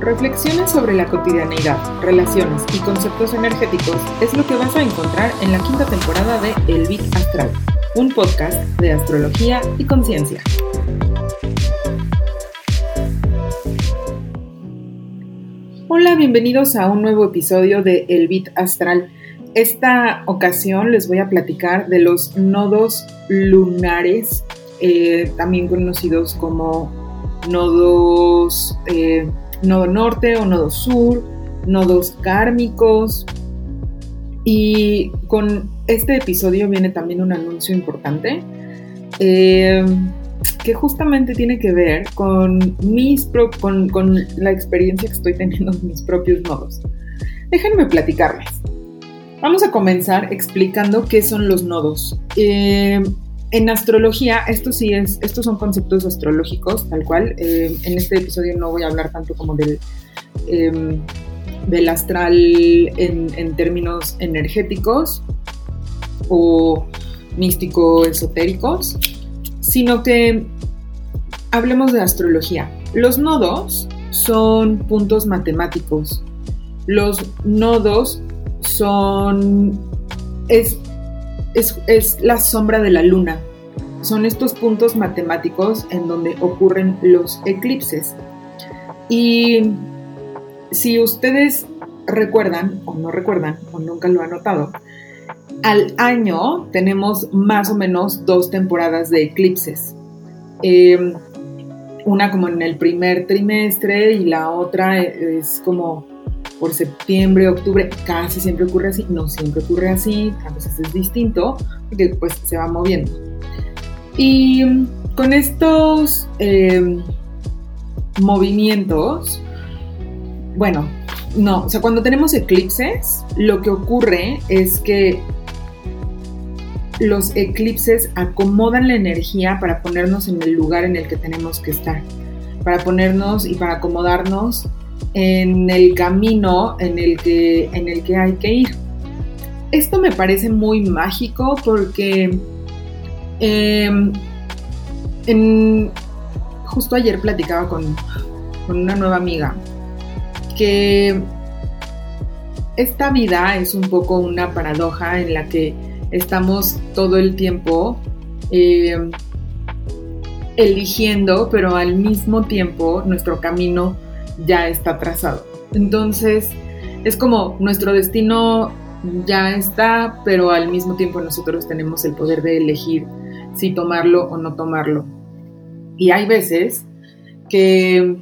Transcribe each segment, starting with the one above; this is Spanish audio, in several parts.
Reflexiones sobre la cotidianeidad, relaciones y conceptos energéticos es lo que vas a encontrar en la quinta temporada de El Bit Astral, un podcast de astrología y conciencia. Hola, bienvenidos a un nuevo episodio de El Bit Astral. Esta ocasión les voy a platicar de los nodos lunares, eh, también conocidos como nodos eh, nodo norte o nodo sur, nodos kármicos. Y con este episodio viene también un anuncio importante eh, que justamente tiene que ver con, mis con, con la experiencia que estoy teniendo en mis propios nodos. Déjenme platicarles. Vamos a comenzar explicando qué son los nodos. Eh, en astrología, esto sí es, estos son conceptos astrológicos, tal cual. Eh, en este episodio no voy a hablar tanto como del, em, del astral en, términos energéticos o místico-esotéricos, sino que hablemos de astrología. Los nodos son puntos matemáticos. Los nodos son... Es es, la sombra de la luna. Son estos puntos matemáticos en donde ocurren los eclipses. Y si ustedes recuerdan o no recuerdan o nunca lo han notado, al año tenemos más o menos dos temporadas de eclipses. Em, una como en el primer trimestre y la otra es como por septiembre, octubre, casi siempre ocurre así, no siempre ocurre así, a veces es distinto, porque pues se va moviendo. Y con estos em, movimientos, bueno, no, o sea, cuando tenemos eclipses, lo que ocurre es que los eclipses acomodan la energía para ponernos en el lugar en el que tenemos que estar, para ponernos y para acomodarnos en el camino en el que, en el que hay que ir. Esto me parece muy mágico porque em, justo ayer platicaba con, con una nueva amiga que esta vida es un poco una paradoja en la que estamos todo el tiempo em, eligiendo, pero al mismo tiempo nuestro camino ya está trazado. Entonces, es como nuestro destino ya está, pero al mismo tiempo nosotros tenemos el poder de elegir si tomarlo o no tomarlo. Y hay veces que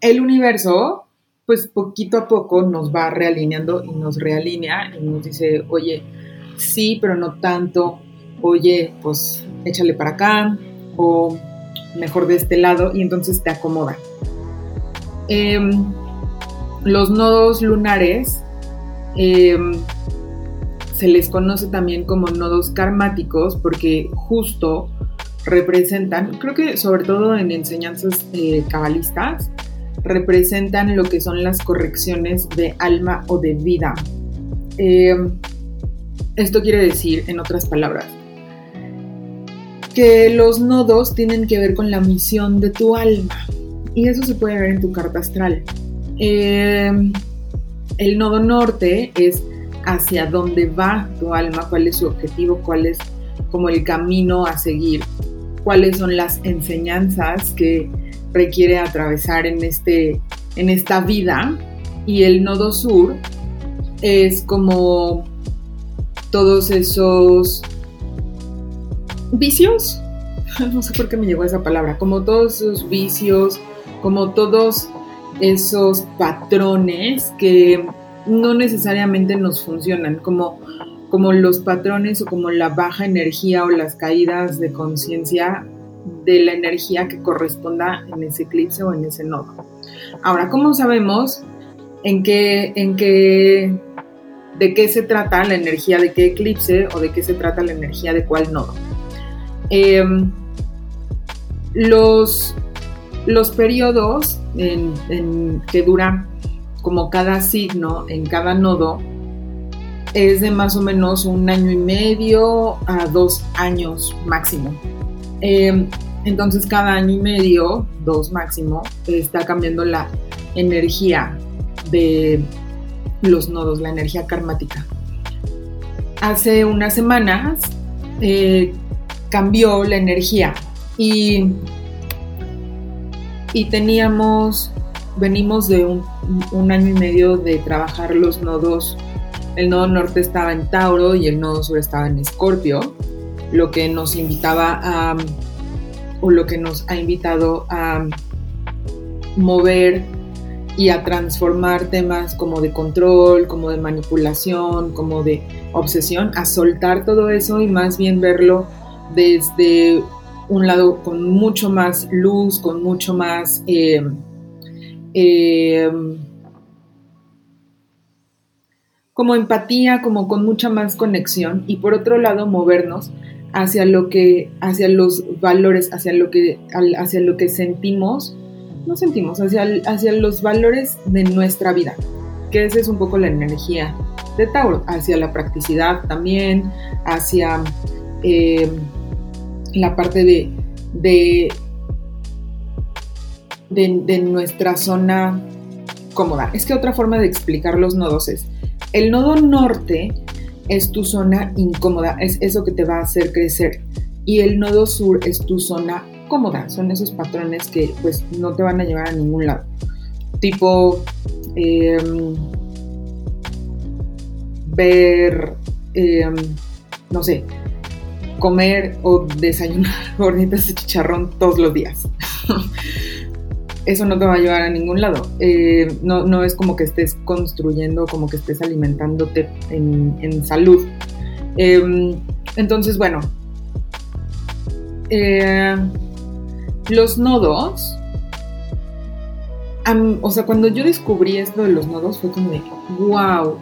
el universo, pues poquito a poco nos va realineando y nos realinea y nos dice, oye, sí, pero no tanto, oye, pues échale para acá o mejor de este lado y entonces te acomoda. Em, los nodos lunares em, se les conoce también como nodos karmáticos porque justo representan, creo que sobre todo en enseñanzas eh, cabalistas, representan lo que son las correcciones de alma o de vida. Em, esto quiere decir, en otras palabras, que los nodos tienen que ver con la misión de tu alma y eso se puede ver en tu carta astral. Em, el nodo norte es hacia dónde va tu alma, cuál es su objetivo, cuál es como el camino a seguir, cuáles son las enseñanzas que requiere atravesar en, este, en esta vida. Y el nodo sur es como todos esos vicios, no sé por qué me llegó esa palabra, como todos esos vicios, como todos esos patrones que no necesariamente nos funcionan, como, como los patrones o como la baja energía o las caídas de conciencia de la energía que corresponda en ese eclipse o en ese nodo. Ahora, ¿cómo sabemos en qué, en qué, de qué se trata la energía de qué eclipse o de qué se trata la energía de cuál nodo? Em, los los periodos que duran como cada signo en cada nodo es de más o menos un año y medio a dos años máximo. Em, entonces cada año y medio, dos máximo, está cambiando la energía de los nodos, la energía karmática. Hace unas semanas eh, cambió la energía y, y teníamos, venimos de un, año y medio de trabajar los nodos. El nodo norte estaba en Tauro y el nodo sur estaba en Escorpio, lo que nos invitaba a, o lo que nos ha invitado a mover y a transformar temas como de control, como de manipulación, como de obsesión, a soltar todo eso y más bien verlo desde un lado con mucho más luz, con mucho más... Eh, eh, como empatía, como con mucha más conexión. Y por otro lado movernos hacia lo que, hacia los valores, hacia lo que, hacia lo que sentimos, no sentimos, hacia, hacia los valores de nuestra vida, que esa es un poco la energía de Tauro, hacia la practicidad también, hacia eh, la parte de, de, de, nuestra zona cómoda. Es que otra forma de explicar los nodos es, el nodo norte es tu zona incómoda, es eso que te va a hacer crecer. Y el nodo sur es tu zona cómoda, son esos patrones que pues no te van a llevar a ningún lado. Tipo, em, ver, em, no sé, comer o desayunar gorditas de chicharrón todos los días. Eso no te va a llevar a ningún lado. Eh, no, es como que estés construyendo, como que estés alimentándote en, salud. Em, entonces, bueno, eh, los nodos, o sea, cuando yo descubrí esto de los nodos fue como de, wow,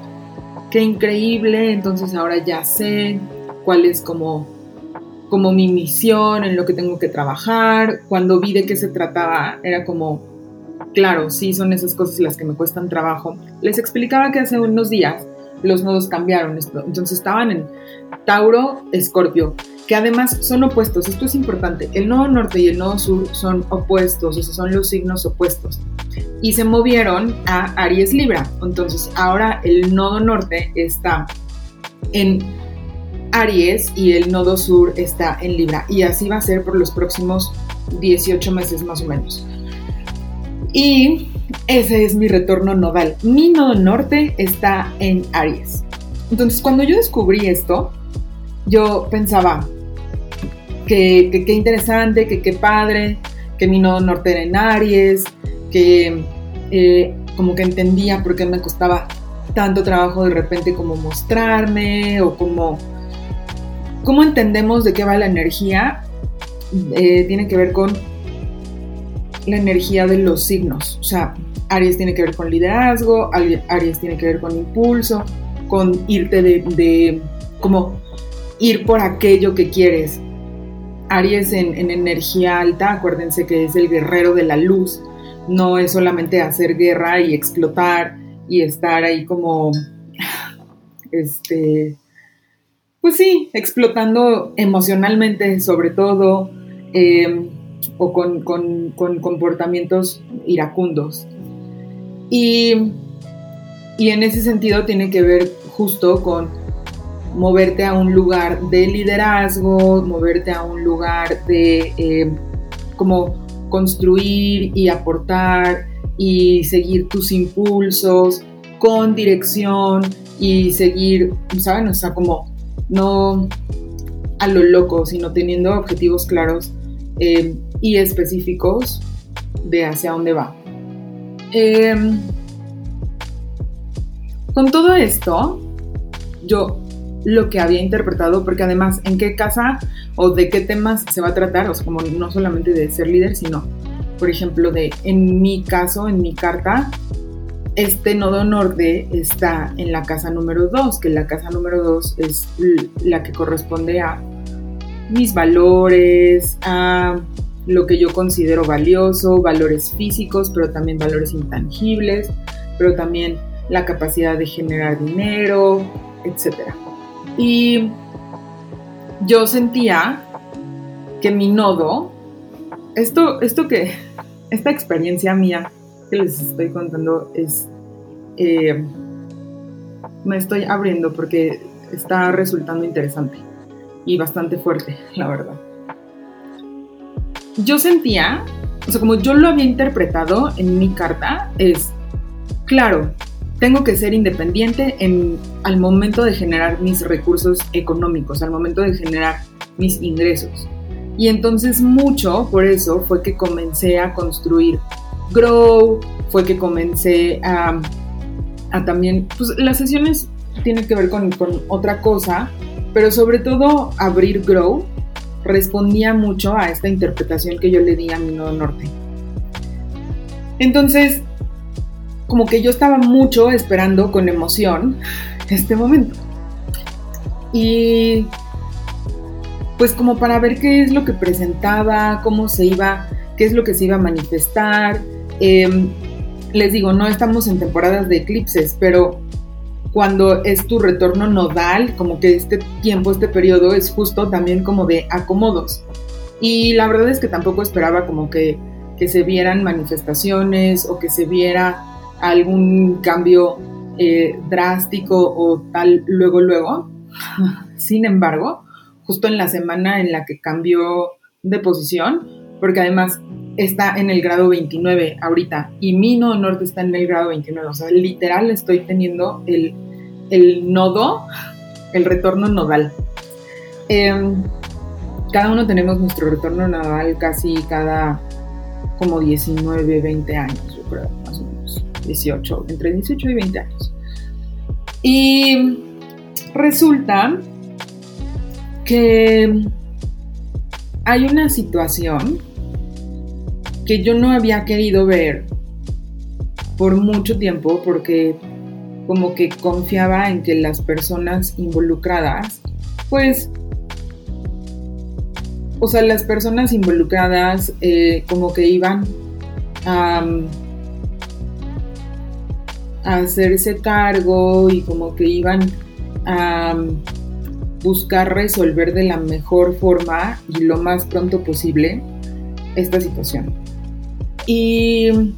qué increíble, entonces ahora ya sé cuál es como como mi misión, en lo que tengo que trabajar. Cuando vi de qué se trataba, era como, claro, sí, son esas cosas las que me cuestan trabajo. Les explicaba que hace unos días los nodos cambiaron, entonces estaban en Tauro, Escorpio, que además son opuestos, esto es importante, el nodo norte y el nodo sur son opuestos, o sea, son los signos opuestos, y se movieron a Aries Libra, entonces ahora el nodo norte está en Aries y el nodo sur está en Libra. Y así va a ser por los próximos 18 meses más o menos. Y ese es mi retorno nodal. Mi nodo norte está en Aries. Entonces, cuando yo descubrí esto, yo pensaba que qué interesante, que qué padre, que mi nodo norte era en Aries, que eh, como que entendía por qué me costaba tanto trabajo de repente como mostrarme o como ¿Cómo entendemos de qué va la energía? Eh, tiene que ver con la energía de los signos. O sea, Aries tiene que ver con liderazgo, Aries tiene que ver con impulso, con irte de, como ir por aquello que quieres. Aries en, en, energía alta, acuérdense que es el guerrero de la luz, no es solamente hacer guerra y explotar y estar ahí como, este, pues sí, explotando emocionalmente sobre todo, em, o con, comportamientos iracundos. Y, en ese sentido tiene que ver justo con moverte a un lugar de liderazgo, moverte a un lugar de em, como construir y aportar y seguir tus impulsos con dirección y seguir, ¿saben? O sea, como no a lo loco, sino teniendo objetivos claros eh, y específicos de hacia dónde va. Em, con todo esto, yo lo que había interpretado, porque además, ¿en qué casa o de qué temas se va a tratar? O sea, como no solamente de ser líder, sino, por ejemplo, de, en mi caso, en mi carta, este nodo norte está en la casa número 2, que la casa número 2 es la que corresponde a mis valores, a lo que yo considero valioso, valores físicos, pero también valores intangibles, pero también la capacidad de generar dinero, etc. Y yo sentía que mi nodo, esto, esto que, esta experiencia mía les estoy contando es... Eh, me estoy abriendo porque está resultando interesante y bastante fuerte, la verdad. Yo sentía, o sea, como yo lo había interpretado en mi carta, es, claro, tengo que ser independiente en, al momento de generar mis recursos económicos, al momento de generar mis ingresos. Y entonces mucho por eso fue que comencé a construir Grow, fue que comencé a, también, pues las sesiones tienen que ver con, con otra cosa, pero sobre todo abrir Grow respondía mucho a esta interpretación que yo le di a mi nodo norte. Entonces, como que yo estaba mucho esperando con emoción este momento. Y pues como para ver qué es lo que presentaba, cómo se iba, qué es lo que se iba a manifestar. Em, les digo, no estamos en temporadas de eclipses, pero cuando es tu retorno nodal, como que este tiempo, este periodo es justo también como de acomodos. Y la verdad es que tampoco esperaba como que, que se vieran manifestaciones o que se viera algún cambio eh, drástico o tal luego, luego. Sin embargo, justo en la semana en la que cambió de posición, porque además está en el grado 29 ahorita y mi nodo norte está en el grado 29, o sea, literal estoy teniendo el, nodo, el retorno nodal. Em, cada uno tenemos nuestro retorno nodal casi cada como 19, 20 años, yo creo, más o menos, 18, entre 18 y 20 años. Y resulta que hay una situación que yo no había querido ver por mucho tiempo porque como que confiaba en que las personas involucradas, pues, o sea, las personas involucradas eh, como que iban a, a hacerse cargo y como que iban a buscar resolver de la mejor forma y lo más pronto posible esta situación. Y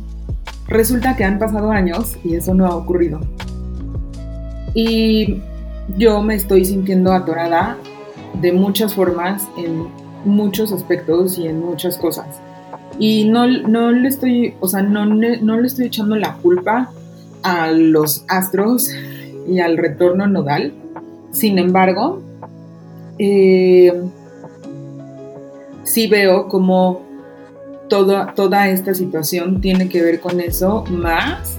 resulta que han pasado años y eso no ha ocurrido. Y yo me estoy sintiendo atorada de muchas formas, en muchos aspectos y en muchas cosas. Y no, no le estoy, o sea, no, no le estoy echando la culpa a los astros y al retorno nodal. Sin embargo, eh, sí veo como toda, toda esta situación tiene que ver con eso más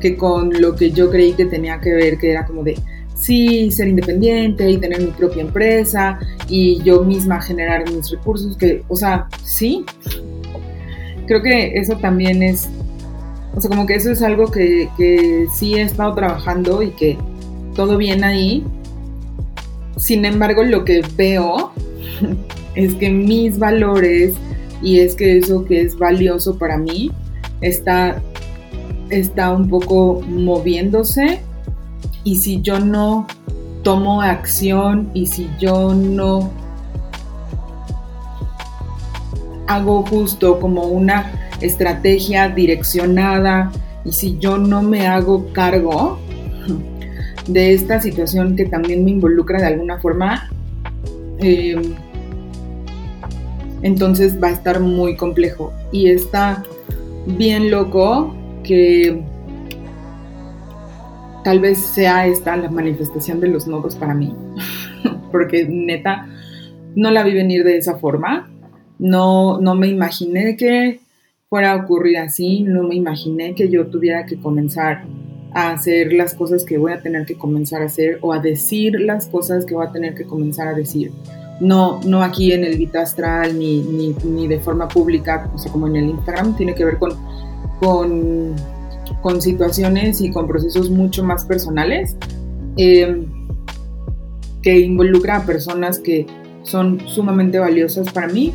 que con lo que yo creí que tenía que ver, que era como de, sí, ser independiente y tener mi propia empresa y yo misma generar mis recursos, que, o sea, sí, creo que eso también es, o sea, como que eso es algo que, que sí he estado trabajando y que todo bien ahí, sin embargo, lo que veo es que mis valores y es que eso que es valioso para mí está, está un poco moviéndose. Y si yo no tomo acción y si yo no hago justo como una estrategia direccionada y si yo no me hago cargo, de esta situación que también me involucra de alguna forma, em, entonces va a estar muy complejo. Y está bien loco que tal vez sea esta la manifestación de los nodos para mí, porque neta no la vi venir de esa forma, no, no me imaginé que fuera a ocurrir así, no me imaginé que yo tuviera que comenzar a hacer las cosas que voy a tener que comenzar a hacer o a decir las cosas que voy a tener que comenzar a decir. No, no aquí en el Vita Astral ni, ni, de forma pública, o sea, como en el Instagram, tiene que ver con, con, con situaciones y con procesos mucho más personales em, que involucra a personas que son sumamente valiosas para mí.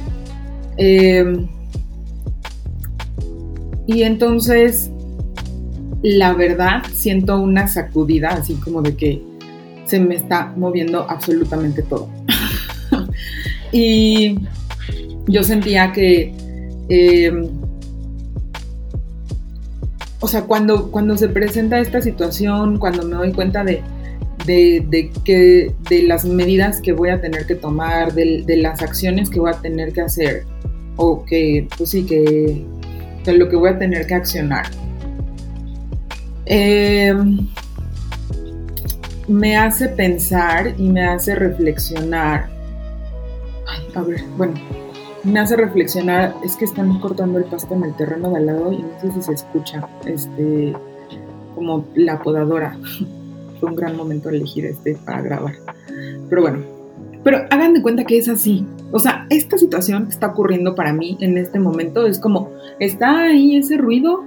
Em, y entonces la verdad siento una sacudida, así como de que se me está moviendo absolutamente todo. y yo sentía que, em, o sea, cuando, cuando se presenta esta situación, cuando me doy cuenta de, de, que, de las medidas que voy a tener que tomar, de, las acciones que voy a tener que hacer, o que, pues sí, que, de lo que voy a tener que accionar. Em, me hace pensar y me hace reflexionar. A ver, bueno, me hace reflexionar. Es que están cortando el pasto en el terreno de al lado y no sé si se escucha, este, como la podadora. Fue un gran momento elegir este para grabar. Pero bueno, pero hagan de cuenta que es así. O sea, esta situación está ocurriendo para mí en este momento es como, está ahí ese ruido,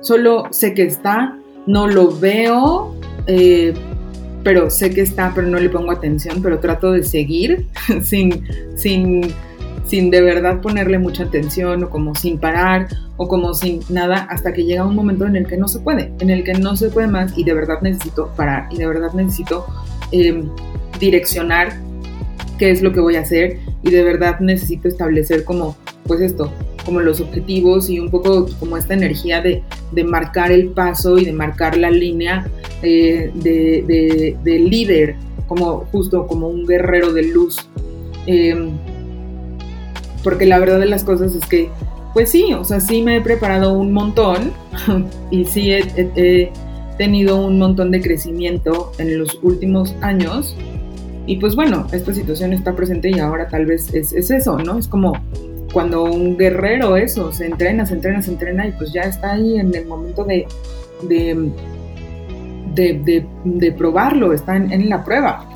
solo sé que está, no lo veo, eh, pero sé que está, pero no le pongo atención, pero trato de seguir sin, sin, sin de verdad ponerle mucha atención o como sin parar o como sin nada hasta que llega un momento en el que no se puede, en el que no se puede más y de verdad necesito parar y de verdad necesito em, direccionar qué es lo que voy a hacer y de verdad necesito establecer como, pues esto, como los objetivos y un poco como esta energía de, marcar el paso y de marcar la línea eh, de, líder, como justo como un guerrero de luz. Em, porque la verdad de las cosas es que, pues sí, o sea, sí me he preparado un montón y sí he, tenido un montón de crecimiento en los últimos años. Y pues bueno, esta situación está presente y ahora tal vez es, es eso, ¿no? Es como cuando un guerrero eso, se entrena, se entrena, se entrena y pues ya está ahí en el momento de, de, de, probarlo, está en, la prueba,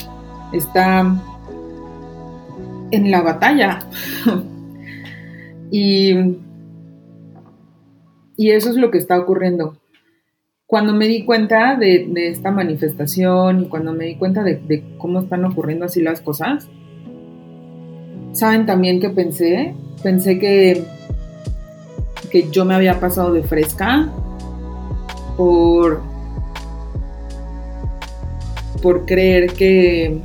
está en la batalla. y, y eso es lo que está ocurriendo. Cuando me di cuenta de, esta manifestación y cuando me di cuenta de cómo están ocurriendo así las cosas, ¿saben también que pensé? pensé que, que yo me había pasado de fresca por, por creer que,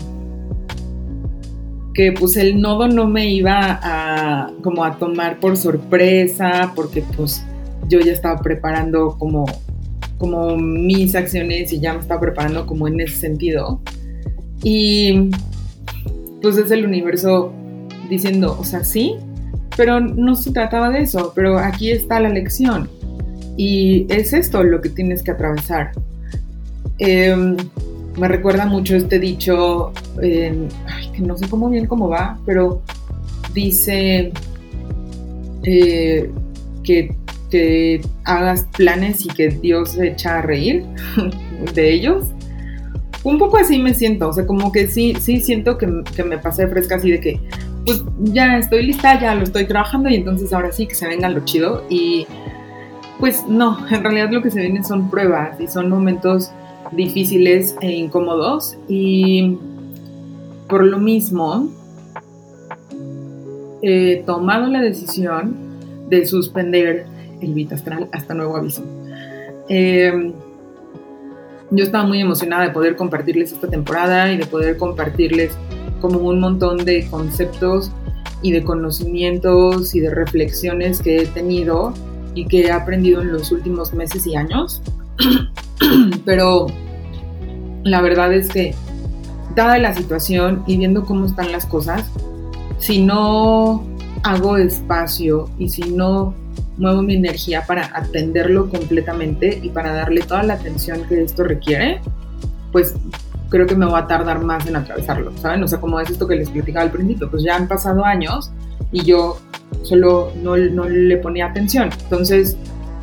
que pues el nodo no me iba a como a tomar por sorpresa porque pues yo ya estaba preparando como como mis acciones y ya me estaba preparando como en ese sentido y pues es el universo diciendo o sea sí pero no se trataba de eso, pero aquí está la lección. Y es esto lo que tienes que atravesar. Em, me recuerda mucho este dicho, que no sé cómo bien cómo va, pero dice eh, que, hagas planes y que Dios se echa a reír de ellos. Un poco así me siento, o sea, como que sí, sí siento que, que me pasé fresca así de que pues ya estoy lista, ya lo estoy trabajando y entonces ahora sí que se venga lo chido. Y pues no, en realidad lo que se viene son pruebas y son momentos difíciles e incómodos y por lo mismo he tomado la decisión de suspender el Vitastral hasta nuevo aviso. Em, yo estaba muy emocionada de poder compartirles esta temporada y de poder compartirles como un montón de conceptos y de conocimientos y de reflexiones que he tenido y que he aprendido en los últimos meses y años. Pero la verdad es que, dada la situación y viendo cómo están las cosas, si no hago espacio y si no muevo mi energía para atenderlo completamente y para darle toda la atención que esto requiere, pues creo que me va a tardar más en atravesarlo, ¿saben? O sea, como es esto que les platicaba al principio, pues ya han pasado años y yo solo no, le ponía atención. Entonces,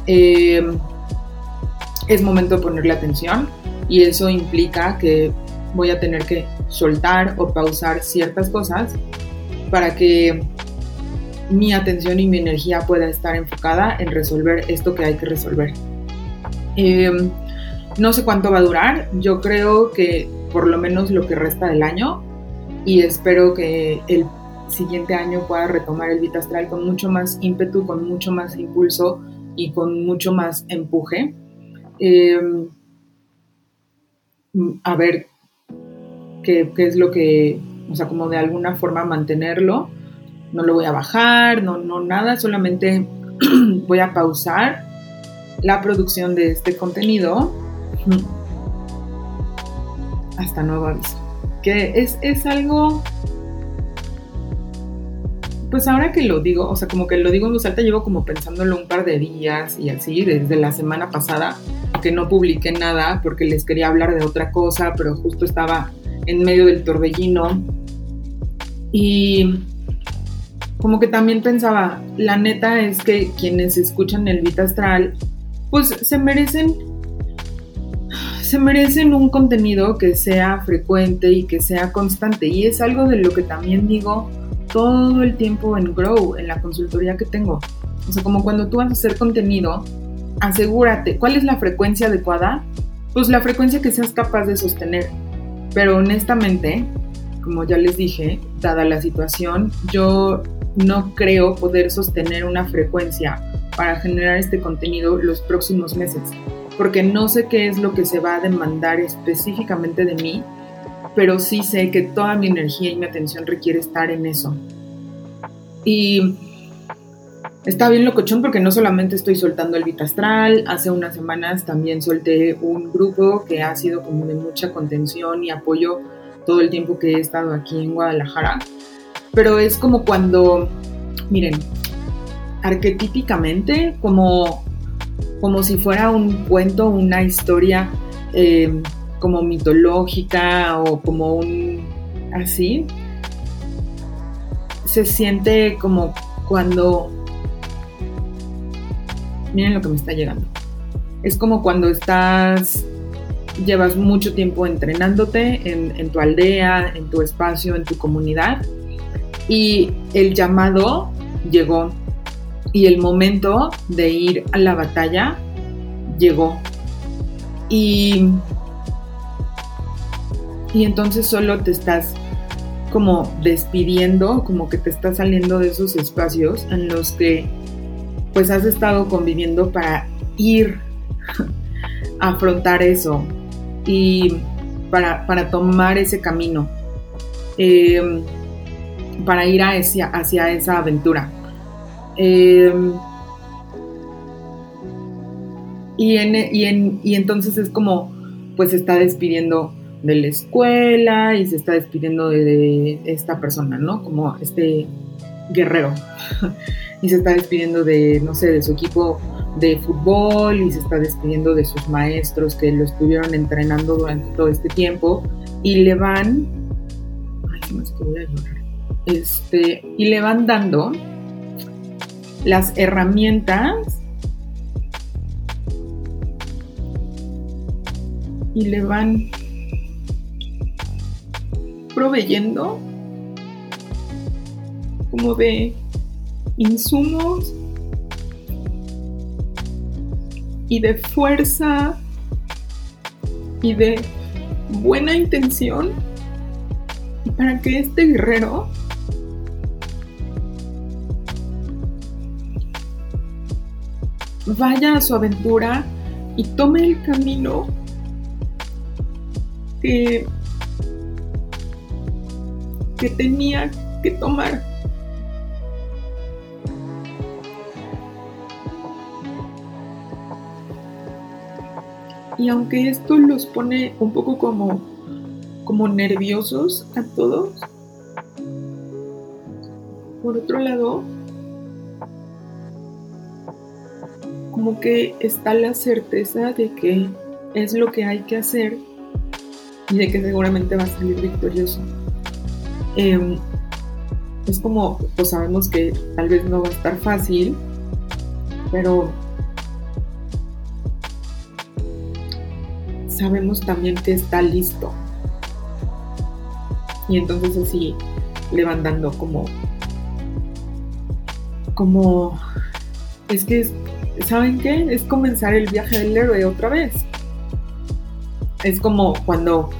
em, es momento de ponerle atención y eso implica que voy a tener que soltar o pausar ciertas cosas para que mi atención y mi energía pueda estar enfocada en resolver esto que hay que resolver. Eh, no sé cuánto va a durar, yo creo que por lo menos lo que resta del año y espero que el siguiente año pueda retomar el Vita Astral con mucho más ímpetu, con mucho más impulso y con mucho más empuje. Em, a ver qué, qué, es lo que, o sea, como de alguna forma mantenerlo. No lo voy a bajar, no, no nada, solamente voy a pausar la producción de este contenido hasta nuevo aviso. Que es, es algo pues ahora que lo digo, o sea, como que lo digo en voz alta, llevo como pensándolo un par de días y así, desde la semana pasada, que no publiqué nada porque les quería hablar de otra cosa, pero justo estaba en medio del torbellino. Y como que también pensaba, la neta es que quienes escuchan el Vita Astral, pues se merecen se merecen un contenido que sea frecuente y que sea constante. Y es algo de lo que también digo todo el tiempo en Grow, en la consultoría que tengo. O sea, como cuando tú vas a hacer contenido, asegúrate, ¿cuál es la frecuencia adecuada? Pues la frecuencia que seas capaz de sostener. Pero honestamente, como ya les dije, dada la situación, yo no creo poder sostener una frecuencia para generar este contenido los próximos meses, porque no sé qué es lo que se va a demandar específicamente de mí pero sí sé que toda mi energía y mi atención requiere estar en eso. Y está bien locochón porque no solamente estoy soltando el Vitastral, hace unas semanas también solté un grupo que ha sido como de mucha contención y apoyo todo el tiempo que he estado aquí en Guadalajara. Pero es como cuando, miren, arquetípicamente, como, como si fuera un cuento, una historia eh, como mitológica o como un así, se siente como cuando, miren lo que me está llegando, es como cuando estás, llevas mucho tiempo entrenándote en, en tu aldea, en tu espacio, en tu comunidad y el llamado llegó y el momento de ir a la batalla llegó. Y y entonces solo te estás como despidiendo, como que te estás saliendo de esos espacios en los que pues has estado conviviendo para ir a afrontar eso y para, tomar ese camino, em, para ir hacia, hacia esa aventura. Em, y, en, y entonces es como, pues está despidiendo de la escuela y se está despidiendo de, esta persona, ¿no? Como este guerrero. y se está despidiendo de, no sé, de su equipo de fútbol y se está despidiendo de sus maestros que lo estuvieron entrenando durante todo este tiempo y le van, ay, se me voy a llorar, este, y le van dando las herramientas y le van proveyendo como de insumos y de fuerza y de buena intención para que este guerrero vaya a su aventura y tome el camino que que tenía que tomar. Y aunque esto los pone un poco como, como nerviosos a todos, por otro lado, como que está la certeza de que es lo que hay que hacer y de que seguramente va a salir victorioso. Em, es como, pues sabemos que tal vez no va a estar fácil, pero sabemos también que está listo. Y entonces así le van dando como, como, es que, ¿saben qué? Es comenzar el viaje del héroe otra vez. Es como cuando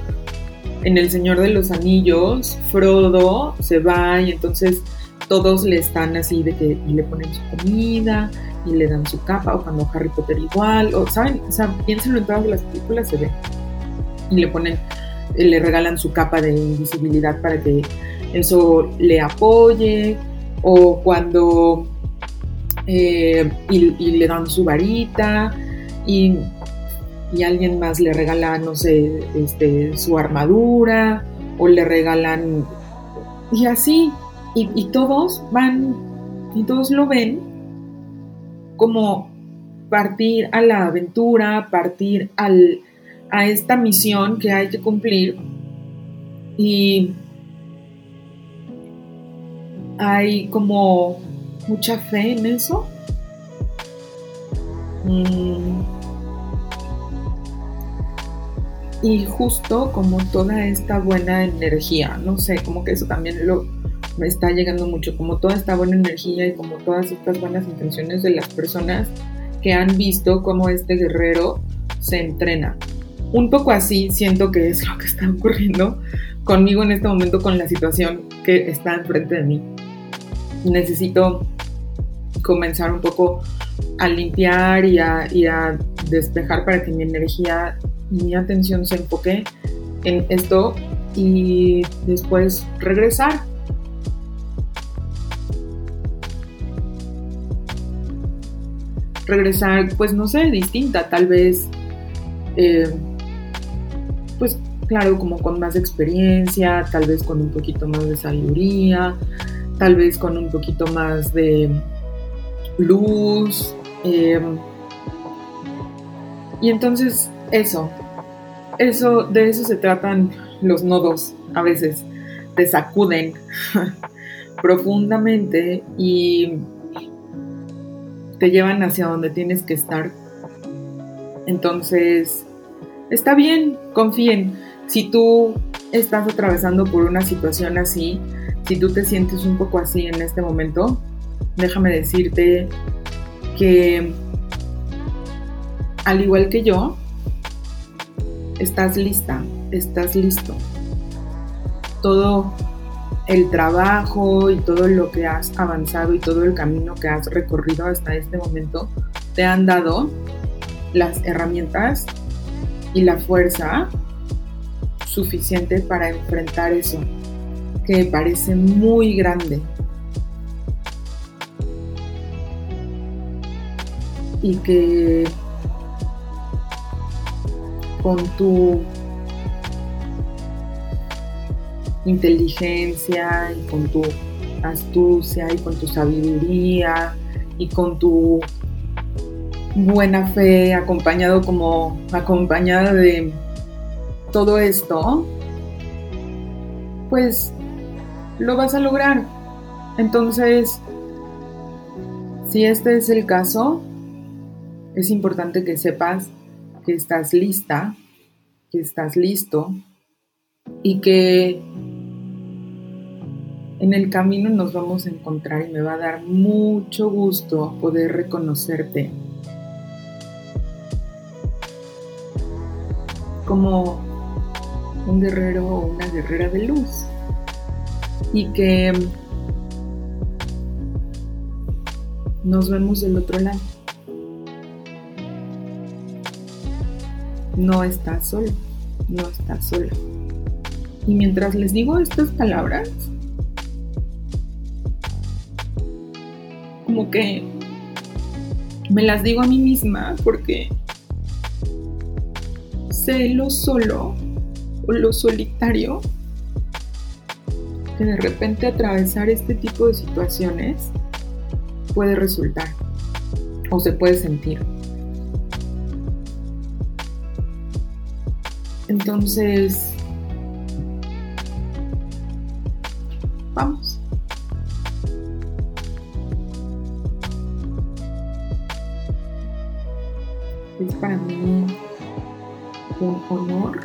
en El Señor de los Anillos, Frodo se va y entonces todos le están así de que y le ponen su comida y le dan su capa, o cuando Harry Potter igual, o saben, o sea, piénsenlo en todas las películas se ve. Y le ponen, le regalan su capa de invisibilidad para que eso le apoye, o cuando eh, y, le dan su varita, y, y alguien más le regala, no sé, este, su armadura o le regalan y así, y, todos van y todos lo ven como partir a la aventura, partir al, a esta misión que hay que cumplir y hay como mucha fe en eso. Mm. Y justo como toda esta buena energía, no sé, como que eso también lo me está llegando mucho, como toda esta buena energía y como todas estas buenas intenciones de las personas que han visto cómo este guerrero se entrena. Un poco así siento que es lo que está ocurriendo conmigo en este momento con la situación que está enfrente de mí. Necesito comenzar un poco a limpiar y a, despejar para que mi energía mi atención se enfoque en esto y después regresar regresar, pues no sé, distinta, tal vez, eh, pues claro, como con más experiencia, tal vez con un poquito más de sabiduría, tal vez con un poquito más de luz. Eh, y entonces eso, eso, de eso se tratan los nodos a veces, te sacuden profundamente y te llevan hacia donde tienes que estar. Entonces, está bien, confíen. Si tú estás atravesando por una situación así, si tú te sientes un poco así en este momento, déjame decirte que al igual que yo, estás lista, estás listo. Todo el trabajo y todo lo que has avanzado y todo el camino que has recorrido hasta este momento te han dado las herramientas y la fuerza suficiente para enfrentar eso que parece muy grande. Y que con tu inteligencia y con tu astucia y con tu sabiduría y con tu buena fe acompañado como acompañada de todo esto, pues lo vas a lograr. Entonces, si este es el caso, es importante que sepas que estás lista, que estás listo y que en el camino nos vamos a encontrar y me va a dar mucho gusto poder reconocerte como un guerrero o una guerrera de luz. Y que nos vemos del otro lado. No estás solo, no estás sola. Y mientras les digo estas palabras, como que me las digo a mí misma porque sé lo solo o lo solitario que de repente atravesar este tipo de situaciones puede resultar o se puede sentir. Entonces, vamos. Es para mí un honor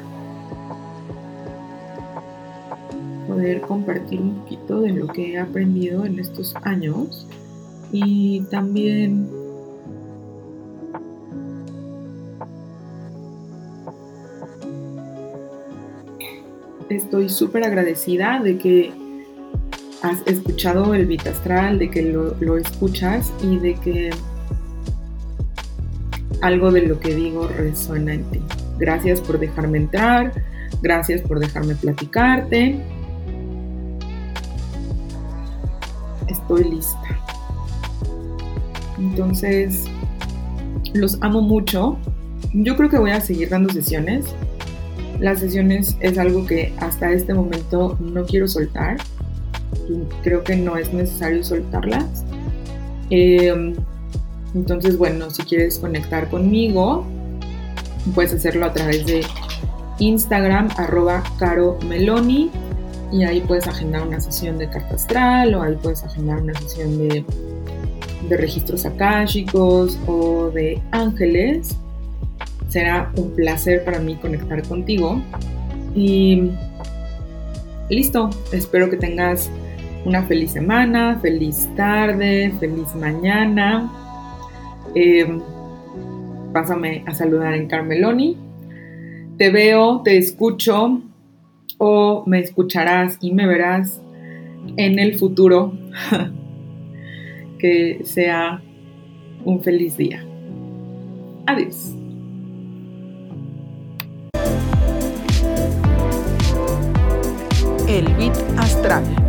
poder compartir un poquito de lo que he aprendido en estos años y también estoy súper agradecida de que has escuchado el Vitastral, de que lo, lo escuchas y de que algo de lo que digo resuena en ti. Gracias por dejarme entrar, gracias por dejarme platicarte. Estoy lista. Entonces, los amo mucho. yo creo que voy a seguir dando sesiones. Las sesiones es algo que hasta este momento no quiero soltar. Creo que no es necesario soltarlas. Em, entonces, bueno, si quieres conectar conmigo, puedes hacerlo a través de Instagram, arroba Caro Meloni, y ahí puedes agendar una sesión de carta astral o ahí puedes agendar una sesión de, de registros akáshicos o de ángeles. Será un placer para mí conectar contigo. Y listo, espero que tengas una feliz semana, feliz tarde, feliz mañana. Eh, pásame a saludar en Carmeloni. Te veo, te escucho o me escucharás y me verás en el futuro. que sea un feliz día. Adiós. El Bit Astral